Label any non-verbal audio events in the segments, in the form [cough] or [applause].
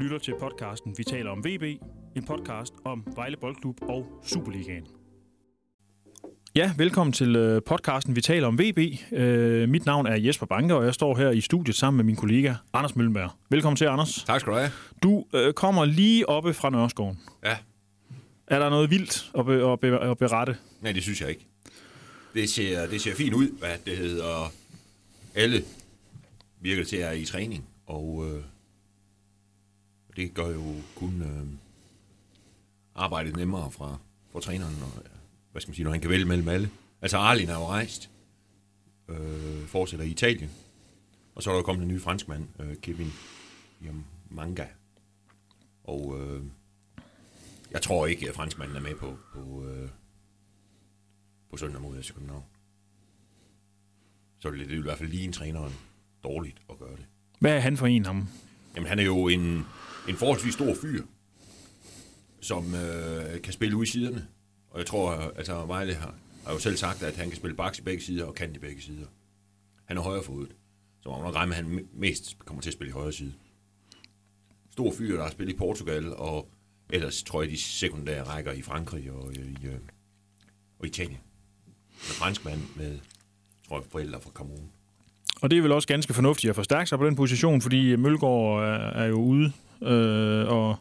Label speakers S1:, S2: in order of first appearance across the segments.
S1: lytter til podcasten Vi taler om VB, en podcast om Vejle Boldklub og Superligaen. Ja, velkommen til øh, podcasten Vi taler om VB. Øh, mit navn er Jesper Banke, og jeg står her i studiet sammen med min kollega Anders Møllenberg. Velkommen til, Anders.
S2: Tak skal du have.
S1: Du øh, kommer lige oppe fra Nørreskoven.
S2: Ja.
S1: Er der noget vildt at, be- at, be- at berette?
S2: Nej, det synes jeg ikke. Det ser, det ser fint ud, hvad det hedder. Alle virker til at er i træning, og øh, det gør jo kun øh, arbejdet nemmere fra, fra træneren, og, hvad skal man sige, når han kan vælge mellem alle. Altså Arlin er jo rejst, øh, fortsætter i Italien, og så er der jo kommet en ny franskmand, øh, Kevin Manga. Og øh, jeg tror ikke, at franskmanden er med på, på, øh, på søndag mod FC København. Så det, det vil i hvert fald lige en træneren dårligt at gøre det.
S1: Hvad er han for en ham?
S2: Jamen, han er jo en, en forholdsvis stor fyr, som øh, kan spille ude i siderne. Og jeg tror, altså Vejle har, har jo selv sagt, at han kan spille baks i begge sider og kan i begge sider. Han er højrefodet, så man nok regne med, at han mest kommer til at spille i højre side. Stor fyr, der har spillet i Portugal, og ellers tror jeg, de sekundære rækker i Frankrig og øh, i, øh, og Italien. En fransk mand med, tror jeg, forældre fra Kamerun.
S1: Og det er vel også ganske fornuftigt at forstærke sig på den position, fordi Mølgaard er, er jo ude, øh, og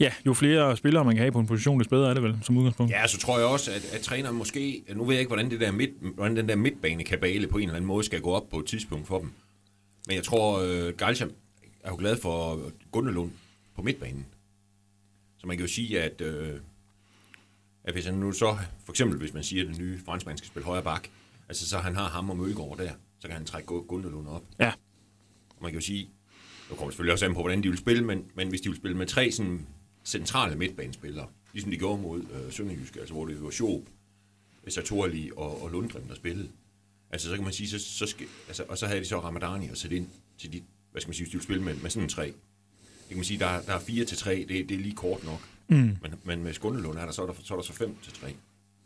S1: ja, jo flere spillere man kan have på en position, des bedre er det vel, som udgangspunkt.
S2: Ja, så tror jeg også, at, at træneren måske... Nu ved jeg ikke, hvordan, det der midt, hvordan den der midtbanekabale på en eller anden måde skal gå op på et tidspunkt for dem. Men jeg tror, øh, Galsham er jo glad for Gundelund på midtbanen. Så man kan jo sige, at, øh, at hvis han nu så... For eksempel, hvis man siger, at den nye franskmand skal spille højre bak, altså så han har ham og Mølgaard der, så kan han trække Gundelund op.
S1: Ja.
S2: Og man kan jo sige, nu kommer selvfølgelig også an på, hvordan de vil spille, men, men hvis de vil spille med tre sådan, centrale midtbanespillere, ligesom de gjorde mod øh, Sønderjysk, altså hvor det var Schob, Sartori og, og Lundgren, der spillede. Altså så kan man sige, så, så skal, altså, og så havde de så Ramadani at sætte ind til de, hvad skal man sige, hvis de vil spille med, med sådan en tre. Det kan man sige, der, der er 4 til 3, det, det er lige kort nok.
S1: Mm.
S2: Men, men med Skundelund er der, så er der, så er der så 5 til 3.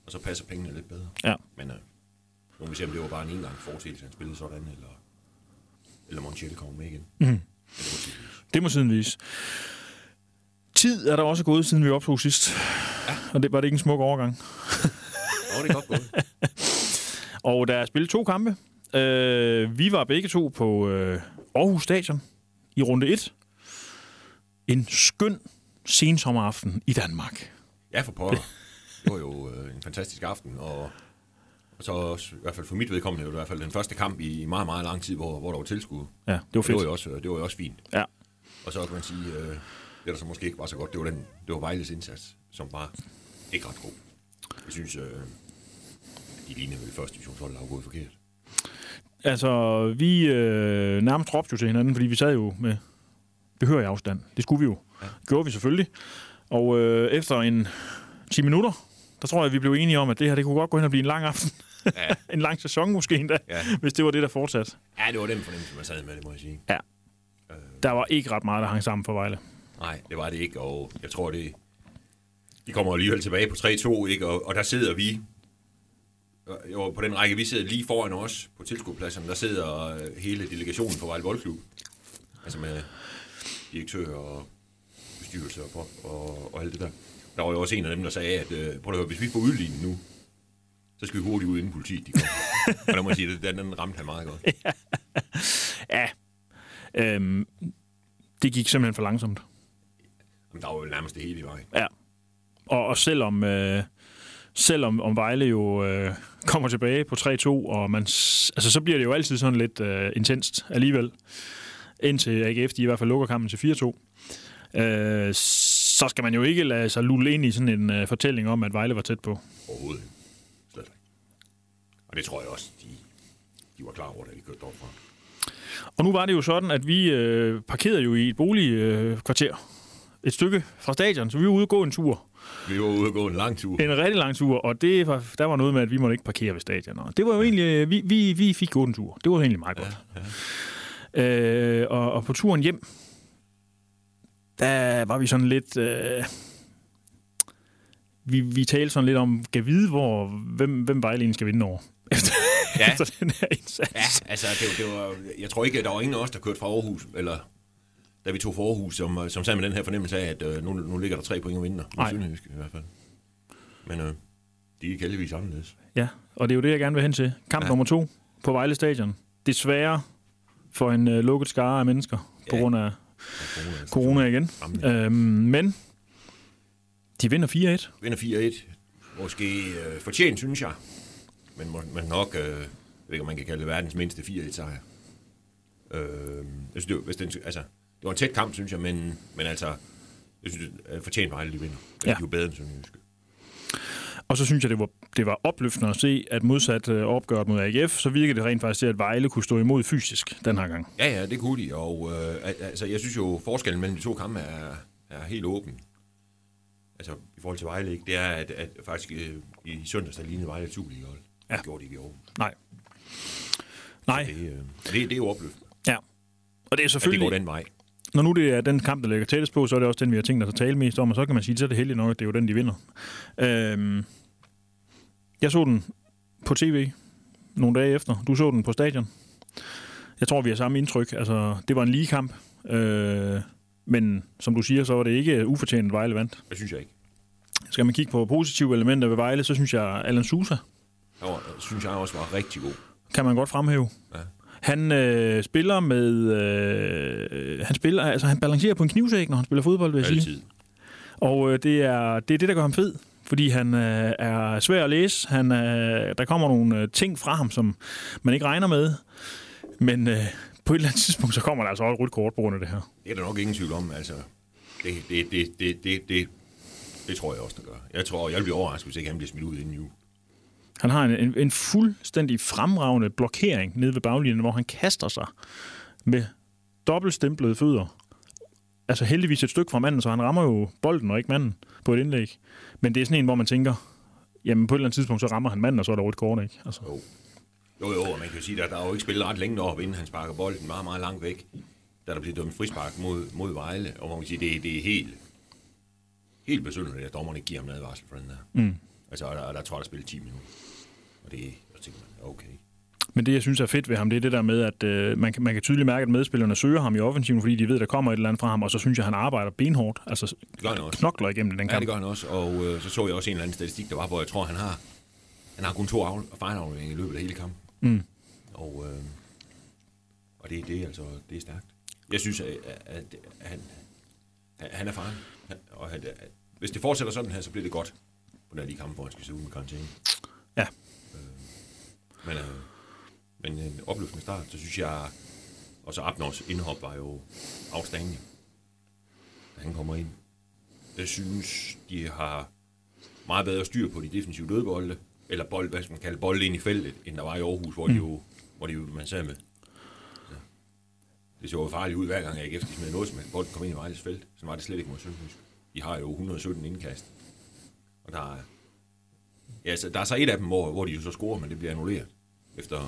S2: Og så passer pengene lidt bedre.
S1: Ja.
S2: Men øh, må vi se, om det var bare en engang foretagelse, han spillede sådan, eller, eller Montiel kommer med igen.
S1: Mm.
S2: Det må tiden vise.
S1: Siden vise. Tid er der også gået, siden vi optog sidst.
S2: Ja.
S1: Og det var det ikke en smuk overgang. [laughs]
S2: Nå, det er godt gået. [laughs]
S1: Og der er spillet to kampe. Øh, vi var begge to på øh, Aarhus Stadion i runde 1. En skøn sensommeraften i Danmark.
S2: Ja, for pokker. Det var jo øh, en fantastisk aften, og så også, i hvert fald for mit vedkommende, det var i hvert fald den første kamp i meget, meget lang tid, hvor, hvor der var tilskud.
S1: Ja, det var
S2: Det
S1: fedt.
S2: var jo også, det var jo også fint.
S1: Ja.
S2: Og så kan man sige, øh, det der så måske ikke var så godt, det var, den, det var Vejles indsats, som var ikke ret god. Jeg synes, øh, de lignede vel første divisionshold, der var gået forkert.
S1: Altså, vi øh, nærmest råbte jo til hinanden, fordi vi sad jo med behørig afstand. Det skulle vi jo. Ja.
S2: Ja.
S1: Gjorde vi selvfølgelig. Og øh, efter en 10 minutter, der tror jeg, vi blev enige om, at det her det kunne godt gå hen og blive en lang aften.
S2: Ja, [laughs]
S1: en lang sæson måske endda,
S2: ja.
S1: hvis det var det, der fortsatte.
S2: ja det var den fornemmelse, man sad med, det må jeg sige.
S1: Ja.
S2: Øh,
S1: Der var ikke ret meget, der hang sammen for Vejle.
S2: Nej, det var det ikke, og jeg tror, det... De kommer alligevel tilbage på 3-2, ikke? Og, og der sidder vi... Jo, på den række, vi sidder lige foran os på tilskuerpladserne, der sidder øh, hele delegationen for Vejle Boldklub. Altså med direktør og bestyrelse og, på- og, og alt det der. Der var jo også en af dem, der sagde, at øh, prøv at høre, hvis vi får udlignet nu, så skal vi hurtigt ud, inden politiet de kommer. [laughs] og der må jeg sige, at den, ramte han meget godt.
S1: Ja. Øhm, det gik simpelthen for langsomt.
S2: Jamen, der var jo nærmest det hele i vejen.
S1: Ja. Og, og selvom, øh, selvom om Vejle jo øh, kommer tilbage på 3-2, og man, altså, så bliver det jo altid sådan lidt øh, intenst alligevel. Indtil AGF de i hvert fald lukker kampen til 4-2. Øh, så skal man jo ikke lade sig lulle ind i sådan en øh, fortælling om, at Vejle var tæt på.
S2: Overhovedet ikke. Slet ikke. Og det tror jeg også, de, de var klar over, da de kørte derfra.
S1: Og nu var det jo sådan, at vi øh, parkerede jo i et boligkvarter. Øh, et stykke fra stadion, så vi var ude og gå en tur.
S2: Vi var ude og gå en lang tur.
S1: En rigtig lang tur, og det var, der var noget med, at vi måtte ikke parkere ved stadion. Og det var jo egentlig, øh, vi, vi, vi fik gået en tur. Det var egentlig meget godt.
S2: Ja,
S1: Øh, og, og på turen hjem, der var vi sådan lidt... Øh, vi, vi talte sådan lidt om, kan vide, hvor, hvem, hvem Vejle egentlig skal vinde over. [laughs] Efter,
S2: Ja.
S1: efter den her indsats.
S2: Ja, altså, det, var- det var, jeg tror ikke, at der var ingen af os, der kørte fra Aarhus, eller da vi tog for Aarhus, som, som sad med den her fornemmelse af, at øh, nu, nu ligger der tre point og vinder.
S1: Nej.
S2: I hvert fald. Men øh, de er ikke heldigvis anderledes.
S1: Ja, og det er jo det, jeg gerne vil hen til. Kamp ja. Nummer to på Vejle Stadion. Desværre for en øh, lukket skare af mennesker på
S2: Ja.
S1: grund af
S2: corona,
S1: corona igen.
S2: fremme.
S1: Øhm, men de vinder 4-1.
S2: Vinder 4-1. Måske øh, fortjent, synes jeg. Men, må, men nok, øh, jeg ved ikke, om man kan kalde det verdens mindste 4-1 sejr. Øh, jeg synes, det, var, hvis den, altså, det var en tæt kamp, synes jeg, men, men altså, jeg synes, det er fortjent Vejle, de vinder. Ja.
S1: Ja.
S2: De er jo bedre end Sønderjyske.
S1: Og så synes jeg, det var, det var opløftende at se, at modsat øh, opgøret mod AGF, så virkede det rent faktisk til, at Vejle kunne stå imod fysisk den her gang.
S2: Ja, ja, det kunne de, og øh, al- altså, jeg synes jo, forskellen mellem de to kampe er, er helt åben. Altså, i forhold til Vejle, ikke? det er, at, at faktisk øh, i søndags, der lignede Vejle Superliga-hold.
S1: Ja.
S2: Det gjorde de ikke i år.
S1: Nej. Nej,
S2: Det, øh, det, det er jo opløftende,
S1: ja. Og det er
S2: at det
S1: selvfølgelig,
S2: går den vej.
S1: Når nu det er den kamp, der ligger tættest på, så er det også den, vi har tænkt os at tale mest om, og så kan man sige, så er det heldigt nok, at det er jo den, de vinder. Øhm, jeg så den på tv nogle dage efter. Du så den på stadion. Jeg tror, vi har samme indtryk. Altså, det var en lige kamp. Øh, men som du siger, så var det ikke ufortjent, Vejle vandt.
S2: Det synes jeg ikke.
S1: Skal man kigge på positive elementer ved Vejle, så synes jeg, Alan Sousa
S2: var, synes jeg også var rigtig god.
S1: kan man godt fremhæve.
S2: Ja.
S1: Han øh, spiller med... Øh, han spiller, altså han balancerer på en knivsæk, når han spiller fodbold, vil jeg sige.
S2: Altid.
S1: Og øh, det, er, det er det, der gør ham fed. Fordi han øh, er svær at læse. Han, øh, der kommer nogle øh, ting fra ham, som man ikke regner med. Men øh, på et eller andet tidspunkt, så kommer der altså også et rødt kort på grund af det her.
S2: Det er der nok ingen tvivl om. Altså, det, det, det, det, det, det, det tror jeg også, der gør. Jeg tror, jeg vil blive overrasket, hvis ikke han bliver smidt ud inden jul.
S1: Han har en, en, en fuldstændig fremragende blokering nede ved baglinjen, hvor han kaster sig med dobbeltstemplede fødder. Altså heldigvis et stykke fra manden, så han rammer jo bolden og ikke manden på et indlæg. Men det er sådan en, hvor man tænker, jamen på et eller andet tidspunkt, så rammer han manden, og så er der rødt kort, ikke? Altså,
S2: Jo. Jo, jo, og man kan jo sige, at der er jo ikke spillet ret længe op, inden han sparker bolden meget, meget langt væk, da der bliver dømt frispark mod, mod Vejle. Og man kan sige, det, det er helt, helt besynderligt, at dommerne ikke giver ham en advarsel for den der.
S1: Mm.
S2: Altså, og der, der tror jeg, der spillet 10 minutter. Og det, så tænker man, okay.
S1: Men det, jeg synes er fedt ved ham, det er det der med, at øh, man, kan, man kan tydeligt mærke, at medspillerne søger ham i offensiven, fordi de ved, at der kommer et eller andet fra ham, og så synes jeg, at han arbejder benhårdt. Altså
S2: Det gør han også.
S1: knokler igennem den
S2: Ja,
S1: kamp.
S2: det gør han også. Og øh, så så jeg også en eller anden statistik, der var, hvor jeg tror, han har, han har kun to af- fejlafleveringer i løbet af hele kampen.
S1: Mm.
S2: Og, øh, og det, det, er altså, det er stærkt. Jeg synes, at, at, at han, han er farlig. Og at, at, hvis det fortsætter sådan her, så bliver det godt på den her lige kamp, hvor han skal se ud med karantæne.
S1: Ja.
S2: Men, øh, men en opløftende start, så synes jeg, og så Abnors indhop var jo afstanding. Da han kommer ind. Jeg synes, de har meget bedre styr på de defensive dødbolde, eller bold, hvad skal man kalde, bolde ind i feltet, end der var i Aarhus, hvor, mm. de jo, hvor de jo, man sad med. Så. Det så jo farligt ud hver gang, jeg ikke smed noget som helst. Bolden kom ind i Vejles felt. Så var det slet ikke mod Sønderjysk. De har jo 117 indkast. Og der er, ja, så der er så et af dem, hvor, hvor de jo så scorer, men det bliver annulleret efter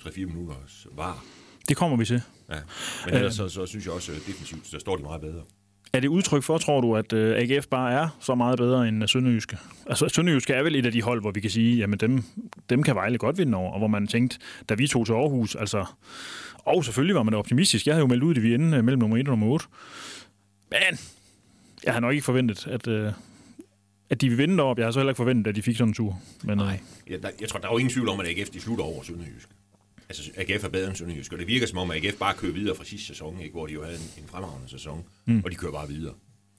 S2: 3-4 minutters var.
S1: Det kommer vi til.
S2: Ja. Men ellers så, så synes jeg også, at defensivt, så står de meget bedre.
S1: Er det udtryk for, tror du, at øh, AGF bare er så meget bedre end øh, Sønderjyske? Altså, Sønderjyske er vel et af de hold, hvor vi kan sige, jamen dem, dem kan Vejle godt vinde over, og hvor man tænkte, da vi tog til Aarhus, altså, og selvfølgelig var man optimistisk. Jeg havde jo meldt ud, at vi ende øh, mellem nummer 1 og nummer 8. Men jeg har nok ikke forventet, at, øh, at de vil vinde deroppe. Jeg har så heller ikke forventet, at de fik sådan en tur. Men, øh,
S2: Ja, der, jeg tror, der er jo ingen tvivl om, at AGF de slutter over Sønderjysk. Altså, AGF er bedre end Sønderjysk, og det virker som om, at AGF bare kører videre fra sidste sæson, ikke? hvor de jo havde en, en fremragende sæson, mm. og de kører bare videre.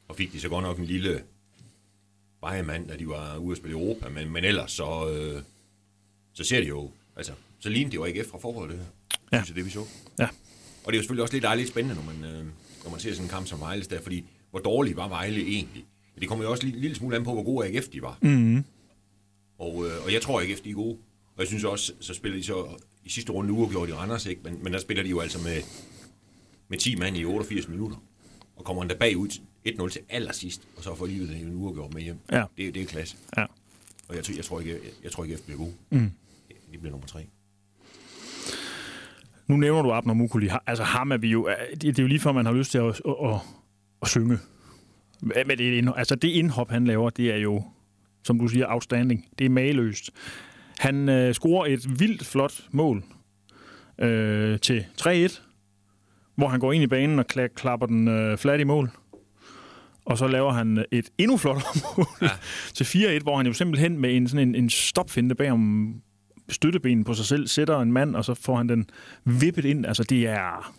S2: Og fik de så godt nok en lille vejemand, da de var ude at spille i Europa, men, men ellers så, øh, så ser det jo, altså, så lignede det jo AGF fra forholdet, det her.
S1: Ja.
S2: Synes jeg, det vi så.
S1: Ja.
S2: Og det er jo selvfølgelig også lidt dejligt spændende, når man, øh, når man ser sådan en kamp som Vejles der, fordi hvor dårlig var Vejle egentlig? Det kommer jo også en lille smule an på, hvor gode AGF de var.
S1: mm,
S2: Og, øh, og jeg tror ikke, at de er gode. Og jeg synes også, så spiller de så i sidste runde uafgjort i Randers, ikke? Men, men der spiller de jo altså med, med 10 mand i 88 minutter. Og kommer endda bagud 1-0 til allersidst, og så får livet en uafgjort med hjem.
S1: Ja.
S2: Det, det er klasse.
S1: ja.
S2: Og jeg, tror- jeg tror ikke, jeg, jeg tror ikke, F bliver gode.
S1: Mm.
S2: De bliver nummer tre.
S1: Nu nævner du Abner Mukuli. Altså ham er vi jo... Det, det er jo lige før, man har lyst til at, at, at, at synge. Men det, altså det indhop, han laver, det er jo, som du siger, outstanding. Det er mageløst. Han øh, scorer et vildt flot mål øh, til 3-1, hvor han går ind i banen og kla- klapper den øh, flat i mål. Og så laver han et endnu flottere [laughs] mål ja. til 4-1, hvor han jo simpelthen med en, sådan en, en stopfinte bag om støttebenen på sig selv, sætter en mand, og så får han den vippet ind. Altså, det er...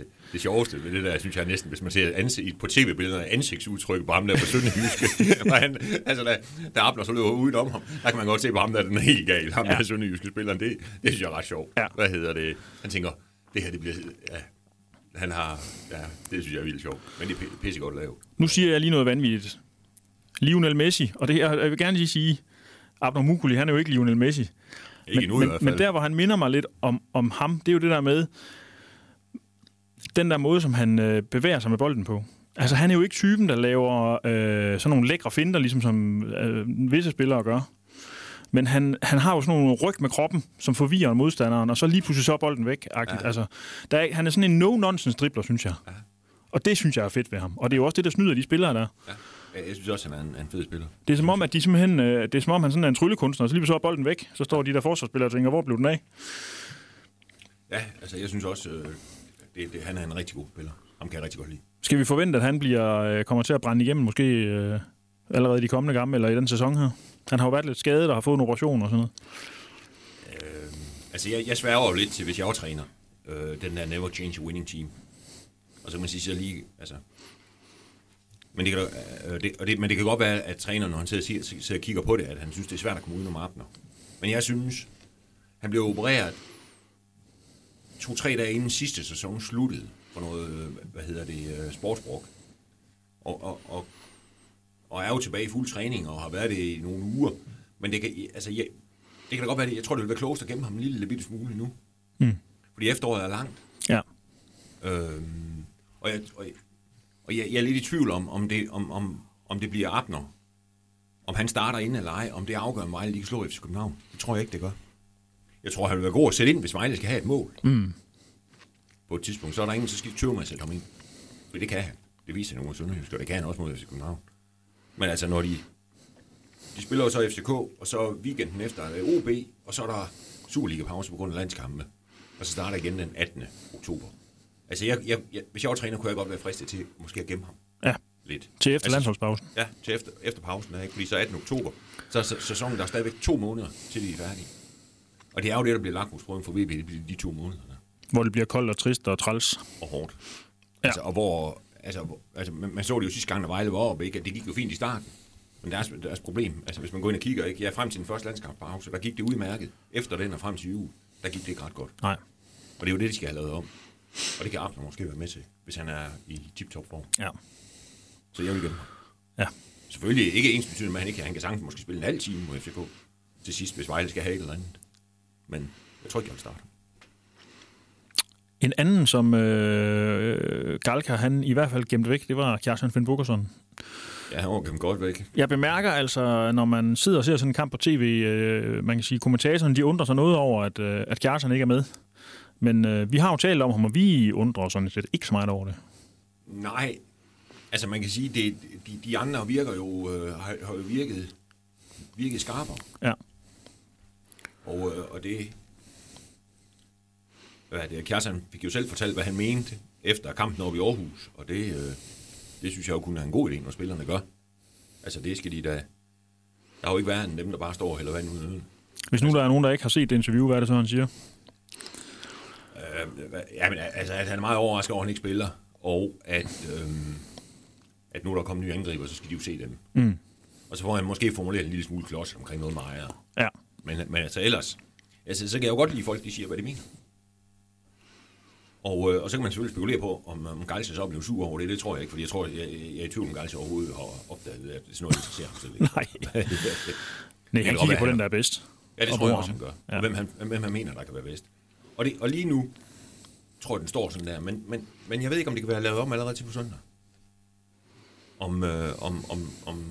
S2: Det, det sjoveste ved det der, synes jeg næsten, hvis man ser ansigt, på tv-billederne, ansigtsudtryk på ham der på Sønderjyske. [laughs] [laughs] han, altså, der, der Abner så løber ud om ham, der kan man godt se på ham, der er den er helt gal. Ham ja. der Sønderjyske spilleren, det, det synes jeg er ret sjovt. Ja. Hvad hedder det? Han tænker, det her, det bliver... Ja, han har... Ja, det synes jeg er vildt sjovt. Men det er pissegodt lavet.
S1: Nu siger jeg lige noget vanvittigt. Lionel Messi, og det her, jeg vil gerne lige sige, Abner Mukuli, han er jo ikke Lionel Messi.
S2: Ikke
S1: men,
S2: endnu
S1: men,
S2: i hvert fald.
S1: Men der, hvor han minder mig lidt om, om ham, det er jo det der med, den der måde, som han øh, bevæger sig med bolden på. Altså, han er jo ikke typen, der laver øh, sådan nogle lækre finder, ligesom som øh, visse spillere gør. Men han, han har jo sådan nogle ryg med kroppen, som forvirrer modstanderen, og så lige pludselig så er bolden væk. Ja. Altså, der er, han er sådan en no-nonsense dribler, synes jeg. Ja. Og det synes jeg er fedt ved ham. Og det er jo også det, der snyder de spillere der.
S2: Ja. Jeg synes også, han er en, en fed spiller.
S1: Det er som om, at de simpelthen, øh, det er som om, han sådan er en tryllekunstner, og så lige så er bolden væk. Så står de der forsvarsspillere og tænker, hvor blev den af?
S2: Ja, altså jeg synes også, øh, det, det, han er en rigtig god spiller. Ham kan jeg rigtig godt lide.
S1: Skal vi forvente, at han bliver, øh, kommer til at brænde igennem, måske øh, allerede de kommende gamle, eller i den sæson her? Han har jo været lidt skadet og har fået en operation og sådan noget.
S2: Øh, altså jeg, jeg sværger jo lidt til, hvis jeg også træner, øh, den der never change a winning team. Og så kan man sige, så lige, altså, men det, kan, øh, det, og det, men det kan godt være, at træneren, når han sidder, sidder, og kigger på det, at han synes, det er svært at komme udenom Abner. Men jeg synes, han blev opereret to-tre dage inden sidste sæson sluttede for noget, hvad hedder det, uh, sportsbrug. Og, og, og, og er jo tilbage i fuld træning og har været det i nogle uger. Men det kan, altså, jeg, det kan da godt være, det, jeg tror, det vil være klogest at gemme ham en lille, lille bitte smule nu. Mm. Fordi efteråret er langt.
S1: Ja.
S2: Øhm, og jeg, og, og jeg, jeg er lidt i tvivl om, om det, om, om, om det bliver Abner. Om han starter ind eller ej, om det afgør Vejle, de kan slå FC København. Det tror jeg ikke, det gør. Jeg tror, han vil være god at sætte ind, hvis Vejle skal have et mål.
S1: Mm.
S2: På et tidspunkt, så er der ingen, så skal tøve med at sætte ham ind. For det kan han. Det viser nogle Sønderjysk, og det kan han også mod FC København. Men altså, når de... De spiller så FCK, og så weekenden efter er OB, og så er der Superliga-pause på grund af landskampe. Og så starter igen den 18. oktober. Altså, jeg, jeg, jeg, hvis jeg var træner, kunne jeg godt være fristet til måske at gemme ham.
S1: Ja.
S2: Lidt.
S1: Til efter altså, landsholdspausen.
S2: Ja, til efter, efter pausen, ikke? fordi så 18. oktober. Så er sæsonen, der er stadigvæk to måneder, til de er færdige. Og det er jo det, der bliver lagt på for VB, det bliver de to måneder. Der.
S1: Hvor det bliver koldt og trist og træls.
S2: Og hårdt.
S1: Ja.
S2: Altså, og hvor, altså, hvor, altså man, man, så det jo sidste gang, der Vejle var oppe, ikke? at det gik jo fint i starten. Men deres, deres problem, altså hvis man går ind og kigger, ikke? Ja, frem til den første landskampspause, der gik det udmærket. Efter den og frem til jul, der gik det ikke ret godt.
S1: Nej.
S2: Og det er jo det, de skal have lavet om. Og det kan Abner måske være med til, hvis han er i tip-top form.
S1: Ja.
S2: Så jeg vil gemme
S1: Ja.
S2: Selvfølgelig ikke ens betydende, men han, ikke, han kan sagtens måske spille en halv time mod FCK til sidst, hvis Vejle skal have et eller andet. Men jeg tror ikke, jeg vil starte.
S1: En anden, som øh, Galka han i hvert fald gemte væk, det var Kjartan Finn Bukersson.
S2: Ja, han var gemt godt væk.
S1: Jeg bemærker altså, når man sidder og ser sådan en kamp på tv, øh, man kan sige, kommentatorerne de undrer sig noget over, at, øh, at Kjartan ikke er med. Men øh, vi har jo talt om ham, og vi undrer os sådan set ikke så meget over det.
S2: Nej, altså man kan sige, det, de, de andre virker jo, øh, har, har jo virket, virket skarpere.
S1: Ja.
S2: Og, øh, og det, hvad er det, Kjartan fik jo selv fortalt, hvad han mente efter kampen oppe i Aarhus, og det, øh, det synes jeg jo kun er en god idé, når spillerne gør. Altså det skal de da... Der har jo ikke været en dem, der bare står og hælder vand ud af øden.
S1: Hvis nu der er nogen, der ikke har set det interview, hvad er det så, han siger?
S2: Øh, ja, men altså, at han er meget overrasket over, at han ikke spiller, og at, øh, at nu er der kommet nye angriber, så skal de jo se dem.
S1: Mm.
S2: Og så får han måske formuleret en lille smule klods omkring noget med ejere.
S1: Ja.
S2: Men, men altså ellers, altså, så kan jeg jo godt lide folk, de siger, hvad de mener. Og, øh, og så kan man selvfølgelig spekulere på, om, om Galse så blev sur over det. Det tror jeg ikke, fordi jeg tror, jeg, jeg er i tvivl om Galse overhovedet har opdaget, at det er sådan noget, interesserer ham selv. [laughs]
S1: Nej. [laughs] Nej, han kigger på den, der er bedst.
S2: Ja, det
S1: Og
S2: tror jeg også, han gør.
S1: Ja.
S2: Ja. Hvem, han, hvem han mener, der kan være bedst. Og, det, og lige nu tror jeg, den står sådan der. Men, men, men jeg ved ikke, om det kan være lavet om allerede til på søndag. Om, øh, om, om, om,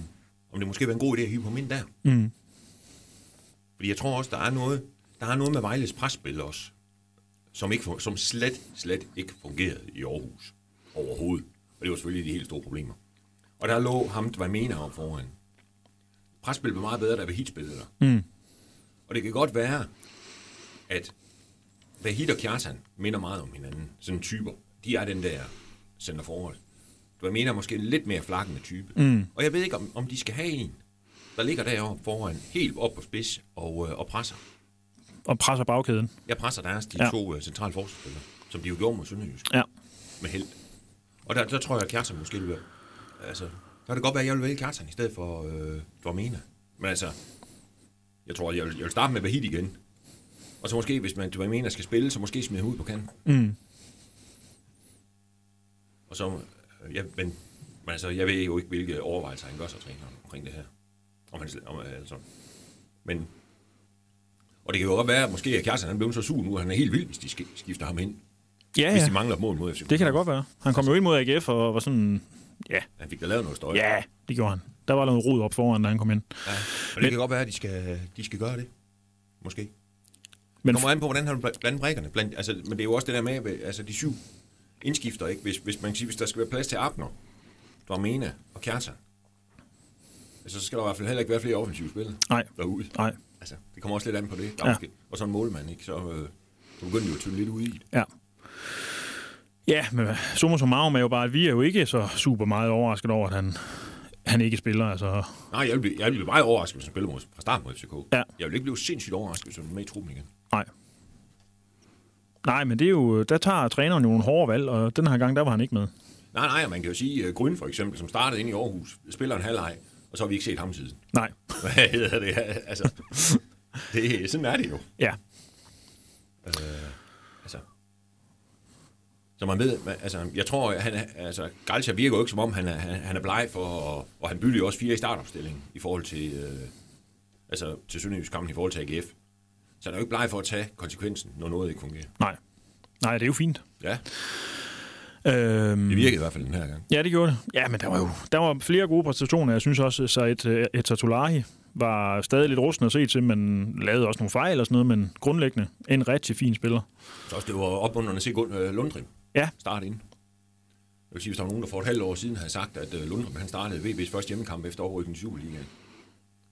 S2: om det måske var en god idé at hive på min der.
S1: Mm.
S2: Fordi jeg tror også, der er noget, der er noget med Vejles presspil også, som, ikke, som slet, slet ikke fungerede i Aarhus overhovedet. Og det var selvfølgelig de helt store problemer. Og der lå ham, hvad mener om foran. Presspil blev meget bedre, da Vahid spillede der.
S1: Mm.
S2: Og det kan godt være, at Vahid og Kjartan minder meget om hinanden. Sådan typer. de er den der center forward. Du mener måske lidt mere flakkende type.
S1: Mm.
S2: Og jeg ved ikke, om, om de skal have en, der ligger deroppe foran, helt op på spids og, øh, og presser.
S1: Og presser bagkæden.
S2: Jeg presser deres, de
S1: Ja.
S2: to øh, centrale forsvarsspillere, som de jo gjorde mod Sønderjysk
S1: Ja.
S2: med held. Og der, der tror jeg, at Kjartan måske vil. Altså, der kan det godt være, at jeg vil vælge Kjartan i stedet for øh, Dormena. Men altså, jeg tror, jeg vil, jeg vil starte med Vahid igen. Og så måske, hvis man Dormena skal spille, så måske smide ham ud på kanten.
S1: Mm.
S2: Og så, øh, ja, men, men altså, jeg ved jo ikke, hvilke overvejelser han gør sig træneren omkring det her. Om han, om, altså, men, og det kan jo godt være, at måske at Kjartan han blev så sur nu, at han er helt vild, hvis de sk- skifter ham ind.
S1: Ja,
S2: Hvis de mangler et mål mod FCK.
S1: Det kan da godt være. Han kom jo ind mod AGF og var sådan... Ja,
S2: Han fik da lavet noget støj.
S1: ja, det gjorde han. Der var noget rod op foran, da han kom ind.
S2: ja. Og det kan godt være, at de skal, de skal gøre det. Måske.
S1: Men
S2: Men kommer an på, hvordan han blandt brækkerne. Blandt, altså, men det er jo også det der med, altså de syv indskifter, ikke? Hvis, hvis man kan sige, hvis der skal være plads til Abner, Dormena og Kjartan, så skal der i hvert fald heller ikke være flere offensive spillere
S1: Nej,
S2: derude.
S1: nej.
S2: Altså, det kommer også lidt an på det.
S1: Ja.
S2: og så en målmand, ikke? Så, øh, så begynder de jo at tynde lidt ud i det.
S1: Ja. Ja, men summa summarum er jo bare, at vi er jo ikke så super meget overrasket over, at han, han ikke spiller. Altså,
S2: Nej, jeg vil, blive, jeg vil blive meget overrasket, hvis han spiller mod, fra start mod FCK.
S1: Ja.
S2: Jeg vil ikke blive sindssygt overrasket, hvis han er med i truppen igen.
S1: nej. Nej, men det er jo, der tager træneren jo nogle hårde valg, og den her gang, der var han ikke med.
S2: Nej, nej, man kan jo sige, uh, Grøn for eksempel, som startede ind i Aarhus, spiller en halvleg, og så har vi ikke set ham siden.
S1: Nej. [laughs]
S2: Hvad hedder det? Altså, det, sådan er det jo.
S1: Ja.
S2: Øh, altså. Så man ved, man- altså, jeg tror, han er, altså, Galcia virker jo ikke som om, han er, han, han er bleg for, og, og han bytter jo også fire i startopstillingen i forhold til, øh, altså, til Sønderjysk kampen i forhold til AGF. Så han er jo ikke bleg for at tage konsekvensen, når noget ikke fungerer.
S1: Nej. Nej, det er jo fint.
S2: Ja,
S1: Øhm,
S2: det virkede i hvert fald den her gang.
S1: Ja, det gjorde det. Ja, men der var jo der var flere gode præstationer. Jeg synes også, at et, et Tatulahi var stadig lidt rusten at se til, men lavede også nogle fejl og sådan noget, men grundlæggende en rigtig fin spiller.
S2: Så også det var opmuntrende at se øh, Lundgren
S1: Ja.
S2: starte ind. Jeg vil sige, hvis der var nogen, der for et halvt år siden havde sagt, at øh, Lundgren han startede VB's første hjemmekamp efter overrykningen i Superligaen,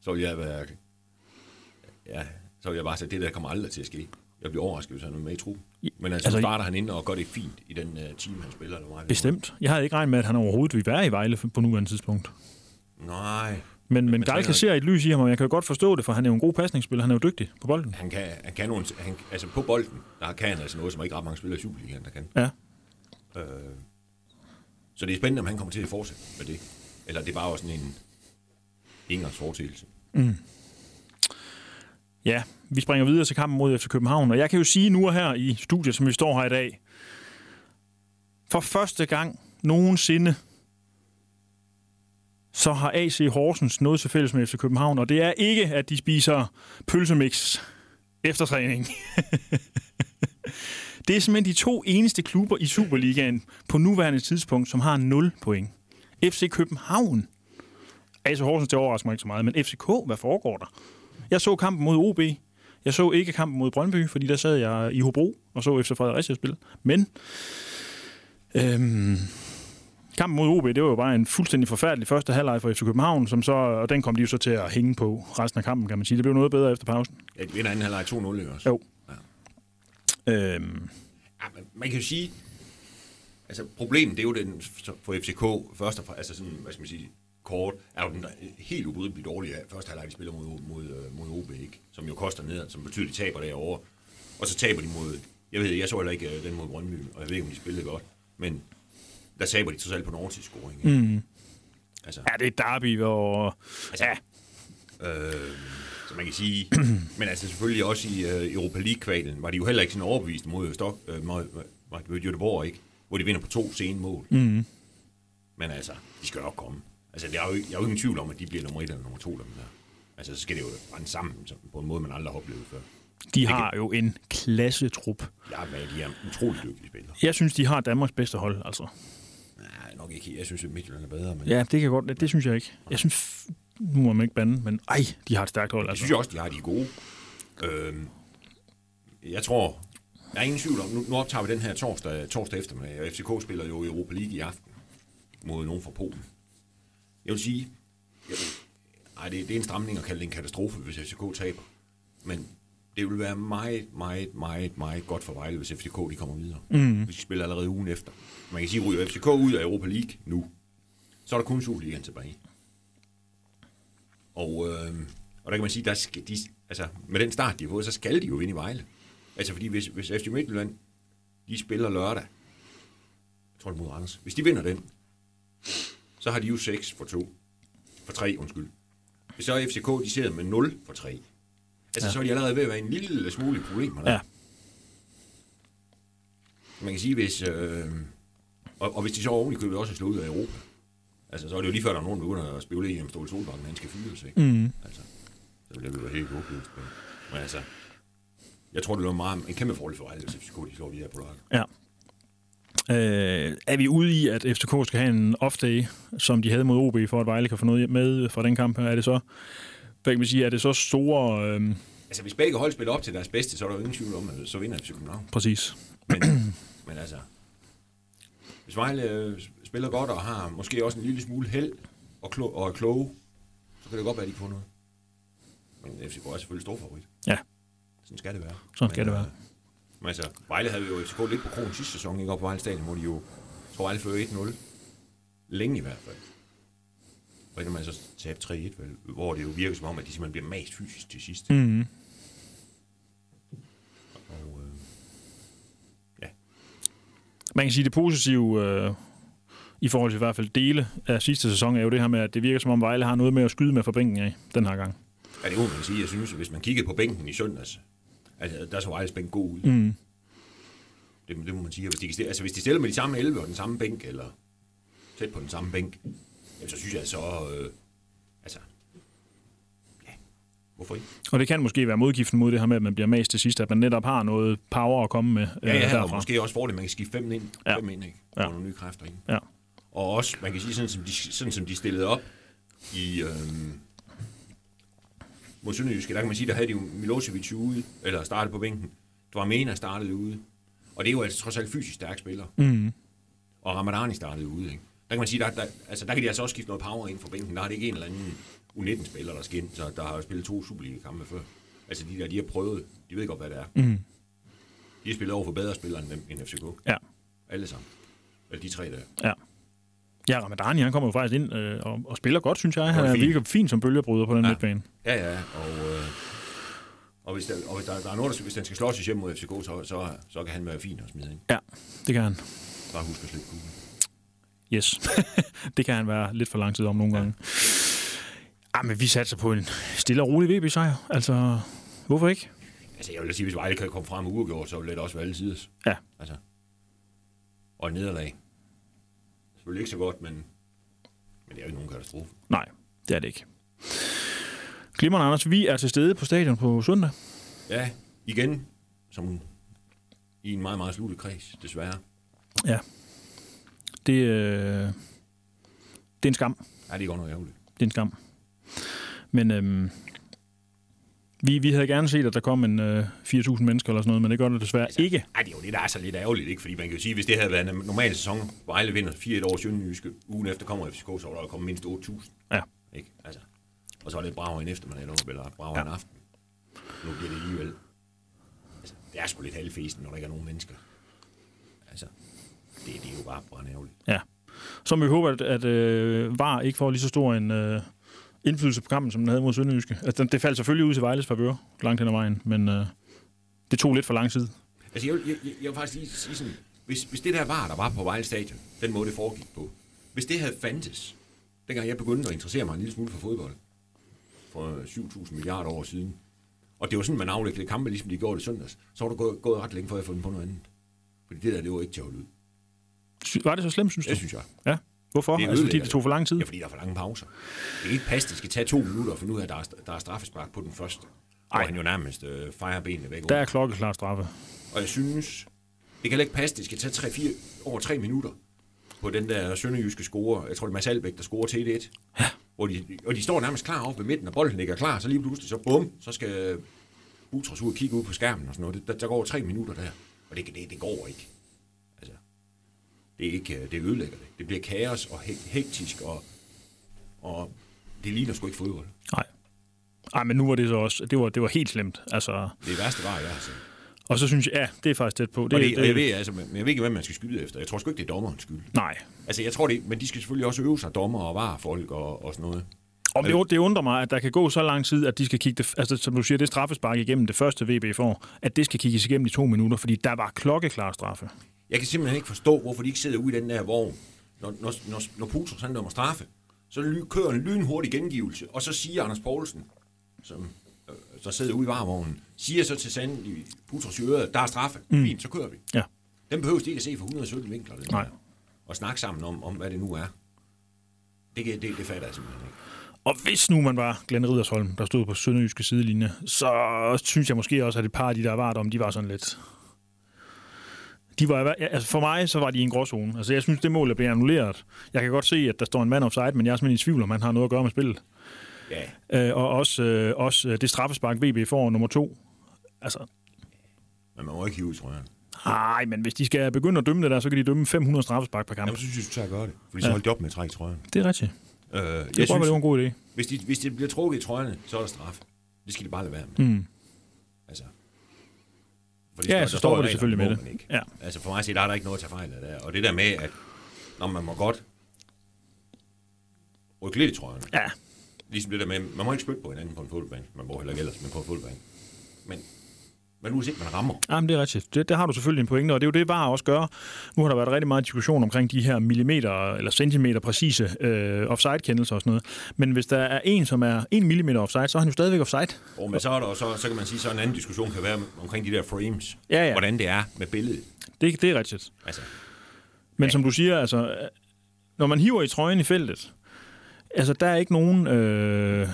S2: så ville jeg være... Ja, så ville jeg bare sige, at det der kommer aldrig til at ske. Jeg bliver overrasket, hvis han er med i truppen. Men altså,
S1: Altså,
S2: starter han ind og gør det fint i den uh, team, han spiller. Eller det
S1: Bestemt. Jeg havde ikke regnet med, at han overhovedet ville være i Vejle på nuværende tidspunkt.
S2: Nej,
S1: Men, men
S2: men
S1: Galka ser et lys i ham, og jeg kan jo godt forstå det, for han er jo en god pasningsspiller. Han er jo dygtig på bolden.
S2: han kan, han kan nogle, han, altså på bolden, der kan han altså noget, som ikke ret mange spillere i Superligaen, der kan.
S1: Ja.
S2: Øh, så det er spændende, om han kommer til at fortsætte med det. Eller det er bare også sådan en engangsforetagelse.
S1: Ja, vi springer videre til kampen mod FC København, og jeg kan jo sige nu og her i studiet, som vi står her i dag, for første gang nogensinde, så har AC Horsens noget til fælles med FC København, og det er ikke, at de spiser pølsemix efter træning. [laughs] det er simpelthen de to eneste klubber i Superligaen på nuværende tidspunkt, som har 0 point. FC København. AC Horsens, det overrasker mig ikke så meget, men FCK, hvad foregår der? Jeg så kampen mod OB. Jeg så ikke kampen mod Brøndby, fordi der sad jeg i Hobro og så FC Fredericia spille. Men øhm, kampen mod OB, det var jo bare en fuldstændig forfærdelig første halvleg for FC København, som så, og den kom de jo så til at hænge på resten af kampen, kan man sige. Det blev noget bedre efter pausen.
S2: Ja, de vinder anden halvleg 2-0 ikke også?
S1: Jo.
S2: Ja.
S1: Øhm,
S2: Ja, men man kan jo sige, altså problemet det er jo den for FCK først og fremmest, altså sådan, hvad skal man sige, kort, er jo den helt ubrydeligt dårlige af første halvleg, de spiller mod, mod, øh, mod OB, ikke? som jo koster ned, som betyder, de taber derovre. Og så taber de mod, jeg ved, jeg så heller ikke øh, den mod Brøndby, og jeg ved ikke, om de spillede godt, men der taber de totalt på en overtidsscoring. ikke?
S1: mm,
S2: Altså,
S1: ja, det er et derby, hvor...
S2: Altså,
S1: Ja,
S2: Øh, så man kan sige, [clears throat] men altså selvfølgelig også i uh, Europa League-kvalen var de jo heller ikke sådan overbevist mod, Stok, uh, mod, mod, Göteborg, ikke? hvor de vinder på to sene mål.
S1: mm,
S2: Men altså, de skal nok komme. Altså, der er jo, ikke- jeg er jo ingen tvivl om, at de bliver nummer et eller nummer to. Dem der. Altså, så skal det jo brænde sammen på en måde, man aldrig har oplevet før.
S1: de har jo en klassetrup.
S2: Jeg er med, de er utrolig dygtige spillere.
S1: Jeg synes, de har Danmarks bedste hold, altså.
S2: Nej, nok ikke. Jeg synes, at Midtjylland er bedre, men
S1: Ja, det kan godt, det synes jeg ikke. Jeg synes, nu må man ikke bande, men ej, de har et stærkt hold,
S2: Jeg
S1: altså.
S2: synes jeg også, de har de er gode. Øhm, jeg tror, jeg er ingen tvivl om, nu, nu optager vi den her torsdag, torsdag eftermiddag, og FCK spiller jo i Europa League i aften mod nogen fra Polen. Jeg vil sige, jeg, ej, det, det er en stramning at kalde det en katastrofe, hvis FCK taber. Men det vil være meget, meget, meget, meget godt for Vejle, hvis FCK de kommer videre.
S1: Mm.
S2: Hvis de spiller allerede ugen efter. Man kan sige, ryger FCK ud af Europa League nu, så er der kun Superligaen tilbage. Og, øh, og der kan man sige, der skal de, altså, med den start, de har fået, så skal de jo ind i Vejle. Altså fordi hvis, hvis FC Midtjylland, de spiller lørdag, jeg tror det mod Randers, hvis de vinder den, så har de jo 6 for 2. For 3, undskyld. Hvis så er FCK, de sidder med 0 for 3. Altså, ja. så er de allerede ved at være en lille smule i problemer. Der.
S1: Ja.
S2: Man kan sige, hvis... Øh, og, og hvis de så oven i købet også er slået ud af Europa, altså, så er det jo lige før, der er nogen, der begynder at spekulere i, om Ståle Solbakken, han skal fyres, ikke?
S1: Mm.
S2: Altså, så vil det jo helt håbløst. Men, altså, jeg tror, det var meget, en kæmpe fordel for Vejle, hvis FCK de slår videre på lørdag.
S1: Ja. Øh, er vi ude i, at FCK skal have en off-day, som de havde mod OB, for at Vejle kan få noget med fra den kamp? Er det så, hvad kan man sige, er det så store... Øh,
S2: Altså, hvis begge hold spiller op til deres bedste, så er der jo ingen tvivl om, at så vinder FC København.
S1: præcis.
S2: Men, [clears throat] men altså, hvis Vejle øh, spiller godt og har måske også en lille smule held og, klo- og er kloge, så kan det godt være, at de kan få noget. Men FCK er selvfølgelig stor favorit.
S1: Ja,
S2: Sådan skal det være.
S1: Sådan skal
S2: men,
S1: det være.
S2: Men altså, Vejle havde jo FCK lidt på kronen sidste sæson, ikke op på Vejle Stadion, hvor de jo, tror Vejle fører 1-0. Længe i hvert fald. Og kan man så tabe 3-1, vel, hvor det jo virker som om, at de simpelthen bliver mast fysisk til sidst.
S1: mm.
S2: Og, øh, ja,
S1: Man kan sige, det positive øh, i forhold til i hvert fald dele af sidste sæson, er jo det her med, at det virker som om Vejle har noget med at skyde med fra bænken af den her gang.
S2: Ja, det må man sige. Jeg synes, hvis man kiggede på bænken i søndags, altså, der så Vejles bænk god ud.
S1: Mm.
S2: Det, det må man sige. Hvis de, stille, altså, hvis de stiller med de samme 11 og den samme bænk, eller tæt på den samme bænk, jamen, så synes jeg så... Øh, altså... Ja, hvorfor ikke?
S1: Og det kan måske være modgiften mod det her med, at man bliver mast til sidst, at man netop har noget power at komme med øh,
S2: Ja, ja, og måske også fordel, at man kan skifte fem ind,
S1: Ja.
S2: fem ind ikke?
S1: Ja.
S2: Ja. nogle nye kræfter ind.
S1: Ja.
S2: Og også, man kan sige, sådan som de, sådan som de stillede op i... Øh, mod Sønderjyske, der kan man sige, der havde de jo Milosevic ude, eller startede på bænken. Dramena startede ude. Og det er jo altså trods alt fysisk stærke spillere.
S1: Mm.
S2: Og Ramadani startede ude, ikke? Der kan man sige, der, der, altså, der kan de altså også skifte noget power ind for bænken. Der er det ikke en eller anden U19-spiller, der skal ind, så der har spillet to Superliga-kampe før. Altså de der, de har prøvet, de ved godt, hvad det er.
S1: Mm.
S2: De har spillet over for bedre spillere end, dem, end FCK.
S1: Ja.
S2: Alle sammen. Eller de tre der.
S1: Ja. Ja, Ramadani, han kommer jo faktisk ind øh, og, og spiller godt, synes jeg. Han er
S2: fint.
S1: virkelig fin som bølgebryder på den ja.
S2: Ja.
S1: midtbane.
S2: Ja, ja, og, øh, og, hvis, der, og hvis der, der er noget, der, hvis den skal slås hjem mod FCK, så, så, så kan han være fin at smide ind.
S1: Ja, det kan han.
S2: Bare husk at slippe kuglen.
S1: Yes. [laughs] det kan han være lidt for lang tid om nogle gange. Ja, men vi satser på en stille og rolig VB-sejr. Altså, hvorfor ikke?
S2: Altså, jeg vil sige, hvis Vejle kan komme frem og uafgjort, så vil det også være alle sides.
S1: Ja.
S2: Altså. Og nederlag. Selvfølgelig ikke så godt, men, men det er jo ikke nogen katastrofe.
S1: Nej, det er det ikke. Glimrende, Anders. Vi er til stede på stadion på søndag.
S2: Ja, igen, som i en meget, meget sluttet kreds, desværre.
S1: Ja. Det, øh, det er en skam.
S2: Ja, det er godt nok ærgerligt.
S1: Det er en skam. Men øhm, vi, vi havde gerne set, at der kom en øh, 4.000 mennesker eller sådan noget, men det gør det desværre altså, ikke.
S2: Ej, det er jo det, der er så lidt ærgerligt, ikke? Fordi man kan jo sige, hvis det havde været en normal sæson, hvor Vejle vinder 4-1 over Sønderjyske, ugen efter kommer FCK, så var der kommet mindst 8.000.
S1: Ja.
S2: Ikke? Altså. Og så er det brav en eftermiddag, eller brav
S1: Ja.
S2: en aften. Nu bliver det alligevel. Altså, det er sgu lidt halvfesten, når der ikke er nogen mennesker. Altså, det, det er jo bare brandærgerligt.
S1: Ja. Så må vi håbe, at, at øh, VAR ikke får lige så stor en øh, indflydelse på kampen, som den havde mod Sønderjyske. Altså, det faldt selvfølgelig ud til Vejles favør langt hen ad vejen, men øh, det tog lidt for lang tid.
S2: Altså, jeg, vil- jeg, jeg, vil faktisk lige sige sådan, hvis, hvis det der var, der var på Vejle Stadion, den måde, det foregik på, hvis det havde fandtes, dengang jeg begyndte at interessere mig en lille smule for fodbold, for 7.000 milliarder år siden, og det var sådan, man afviklede kampe, ligesom de gjorde det søndags, så var det gået, gået ret længe, før jeg fundet på noget andet. Fordi det der, det var ikke til at holde ud.
S1: Var det så slemt, synes du?
S2: Det synes jeg.
S1: Ja. Hvorfor?
S2: Det
S1: Altså, fordi det tog for lang tid?
S2: Ja, fordi der er for lange pauser. Det kan ikke passe, det skal tage to minutter ud af, at der er, der er straffespark på den første. Hvor
S1: Ej.
S2: han jo nærmest øh, fejrer benene væk.
S1: Der er klokkeklar straffe.
S2: Og jeg synes, det kan ikke passe, det skal tage 3, 4, over tre minutter på den der sønderjyske score. Jeg tror, det er Mads Albeck, der scorer til 1 ja. hvor de, Og de står nærmest klar oppe ved midten, og bolden ligger klar, så lige pludselig, så bum, så skal Butros ud og kigge ud på skærmen og sådan noget. Der, der går tre minutter der, og det, det, det går ikke. Altså, det er ikke, øh, det ødelægger det. Det bliver kaos og he- hektisk, og, og det ligner sgu ikke fodbold.
S1: Nej. Ej, men nu var det så også, det var, det var helt slemt. Altså,
S2: Det værste var, jeg har set.
S1: og så synes jeg, ja, det er faktisk tæt på.
S2: Det, og, det, og jeg, ved, altså, men jeg ved ikke, hvad man skal skyde efter. Jeg tror sgu ikke, det er dommerens skyld.
S1: Nej.
S2: Altså, jeg tror det, men de skal selvfølgelig også øve sig, dommer og varefolk og, og sådan noget.
S1: Og det, det undrer mig, at der kan gå så lang tid, at de skal kigge det, altså som du siger, det straffespark igennem det første VB får, at det skal kigges igennem i to minutter, fordi der var klokkeklar straffe.
S2: Jeg kan simpelthen ikke forstå, hvorfor de ikke sidder ude i den der vogn, når, når, når, når Putros han dømmer straffe. Så kører en lynhurtig gengivelse, og så siger Anders Poulsen, som øh, der sidder ude i varevognen, siger så til Sand i Putros i øret, der er straffe. Mm. Fint, så kører vi.
S1: Ja.
S2: Den behøver de ikke at se fra 117 vinkler. Den
S1: Nej.
S2: der. Og snakke sammen om, om, hvad det nu er. Det, det, det fatter jeg simpelthen ikke.
S1: Og hvis nu man var Glenn Ridersholm, der stod på Sønderjyske sidelinje, så synes jeg måske også, at et par af de der var om, de var sådan lidt... De var, altså for mig, så var de i en gråzone. Altså, jeg synes, det mål er blevet annulleret. Jeg kan godt se, at der står en mand offside, men jeg er simpelthen i tvivl, om han har noget at gøre med spillet.
S2: Ja,
S1: Øh, og også, øh, også øh, det straffespark, VB får nummer to. Altså,
S2: men man må ikke hive, tror jeg.
S1: nej, men hvis de skal begynde at dømme det der, så kan de dømme 500 straffespark per kamp.
S2: Jamen, så synes jeg, du tager gøre det. Fordi så
S1: Ja.
S2: holdt de op med at trække trøjen.
S1: Det er rigtigt.
S2: Øh,
S1: Det
S2: jeg
S1: tror jeg, det
S2: synes,
S1: var en god idé.
S2: hvis, de, hvis det bliver trukket i trøjerne, så er der straf. Det skal de bare lade være med.
S1: Mm.
S2: Altså. For
S1: Ja, så står
S2: i
S1: det selvfølgelig med det.
S2: Ikke.
S1: Ja.
S2: Altså for mig at se, der er der ikke noget at tage fejl af der. Og det der med, at når man må godt rykke lidt i trøjerne.
S1: Ja,
S2: Ligesom det der med, man må ikke spytte på hinanden på en fodboldbane. Man må heller ikke ellers, men på en fodboldbane. Men, men uanset man rammer,
S1: Jamen, det er rigtigt. Det, det har du selvfølgelig en pointe, og det er jo det, VAR også gør. Nu har der været rigtig meget diskussion omkring de her millimeter eller centimeter præcise øh, offside-kendelser og sådan noget. Men hvis der er en, som er en millimeter offside, så er han jo stadigvæk offside.
S2: og men så, er der, så, så kan man sige, så en anden diskussion kan være omkring de der frames.
S1: Ja, ja.
S2: Hvordan det er med billedet.
S1: Det, det er rigtigt.
S2: Altså,
S1: Men ja. som du siger, altså, når man hiver i trøjen i feltet, altså, der er ikke nogen... Øh,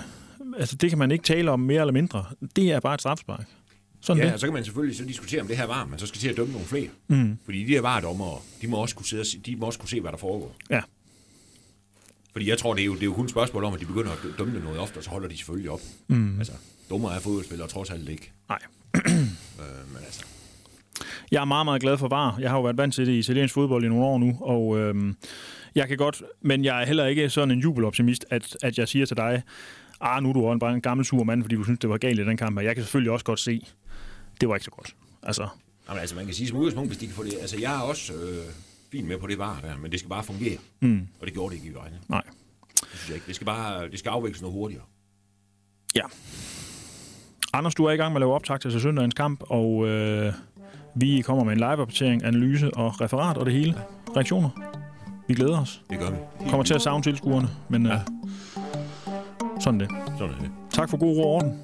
S1: altså, det kan man ikke tale om mere eller mindre. Det er bare et strafspark. Sådan
S2: ja,
S1: det.
S2: og så kan man selvfølgelig så diskutere, om det her var, men så skal til at dømme nogle flere.
S1: Mm.
S2: Fordi de her varedommere, de må også kunne, sidde og se, de må også kunne se, hvad der foregår.
S1: Ja.
S2: Fordi jeg tror, det er jo, det er jo kun et spørgsmål om, at de begynder at dø- dømme noget ofte, og så holder de selvfølgelig op.
S1: Mm.
S2: Altså, dummer er fodboldspillere trods alt ikke.
S1: Nej. [clears throat]
S2: Øh, men altså,
S1: Jeg er meget, meget glad for VAR. Jeg har jo været vant til det i italiensk fodbold i nogle år nu, og øhm, jeg kan godt, men jeg er heller ikke sådan en jubeloptimist, at, at jeg siger til dig, ah, nu er du også bare en gammel sur mand, fordi du synes, det var galt i den kamp, og jeg kan selvfølgelig også godt se, det var ikke så godt. Altså,
S2: jamen, altså, man kan sige som udgangspunkt, hvis de kan få det... Altså, jeg er også øh, fint med på det var der, men det skal bare fungere.
S1: mm,
S2: Og det gjorde det ikke i Vejle.
S1: nej.
S2: Det synes jeg ikke. Det skal bare det skal afvikles noget hurtigere.
S1: Ja. Anders, du er i gang med at lave optag til søndagens kamp, og øh, vi kommer med en live-opdatering, analyse og referat og det hele. Reaktioner. Vi glæder os.
S2: Det gør
S1: vi. Kommer til at savne tilskuerne, men øh,
S2: Ja.
S1: sådan er det.
S2: Sådan er det.
S1: Tak for god ro og orden.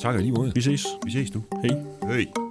S2: Tak lige måde.
S1: Vi ses.
S2: Vi ses du.
S1: Hej.
S2: Hej.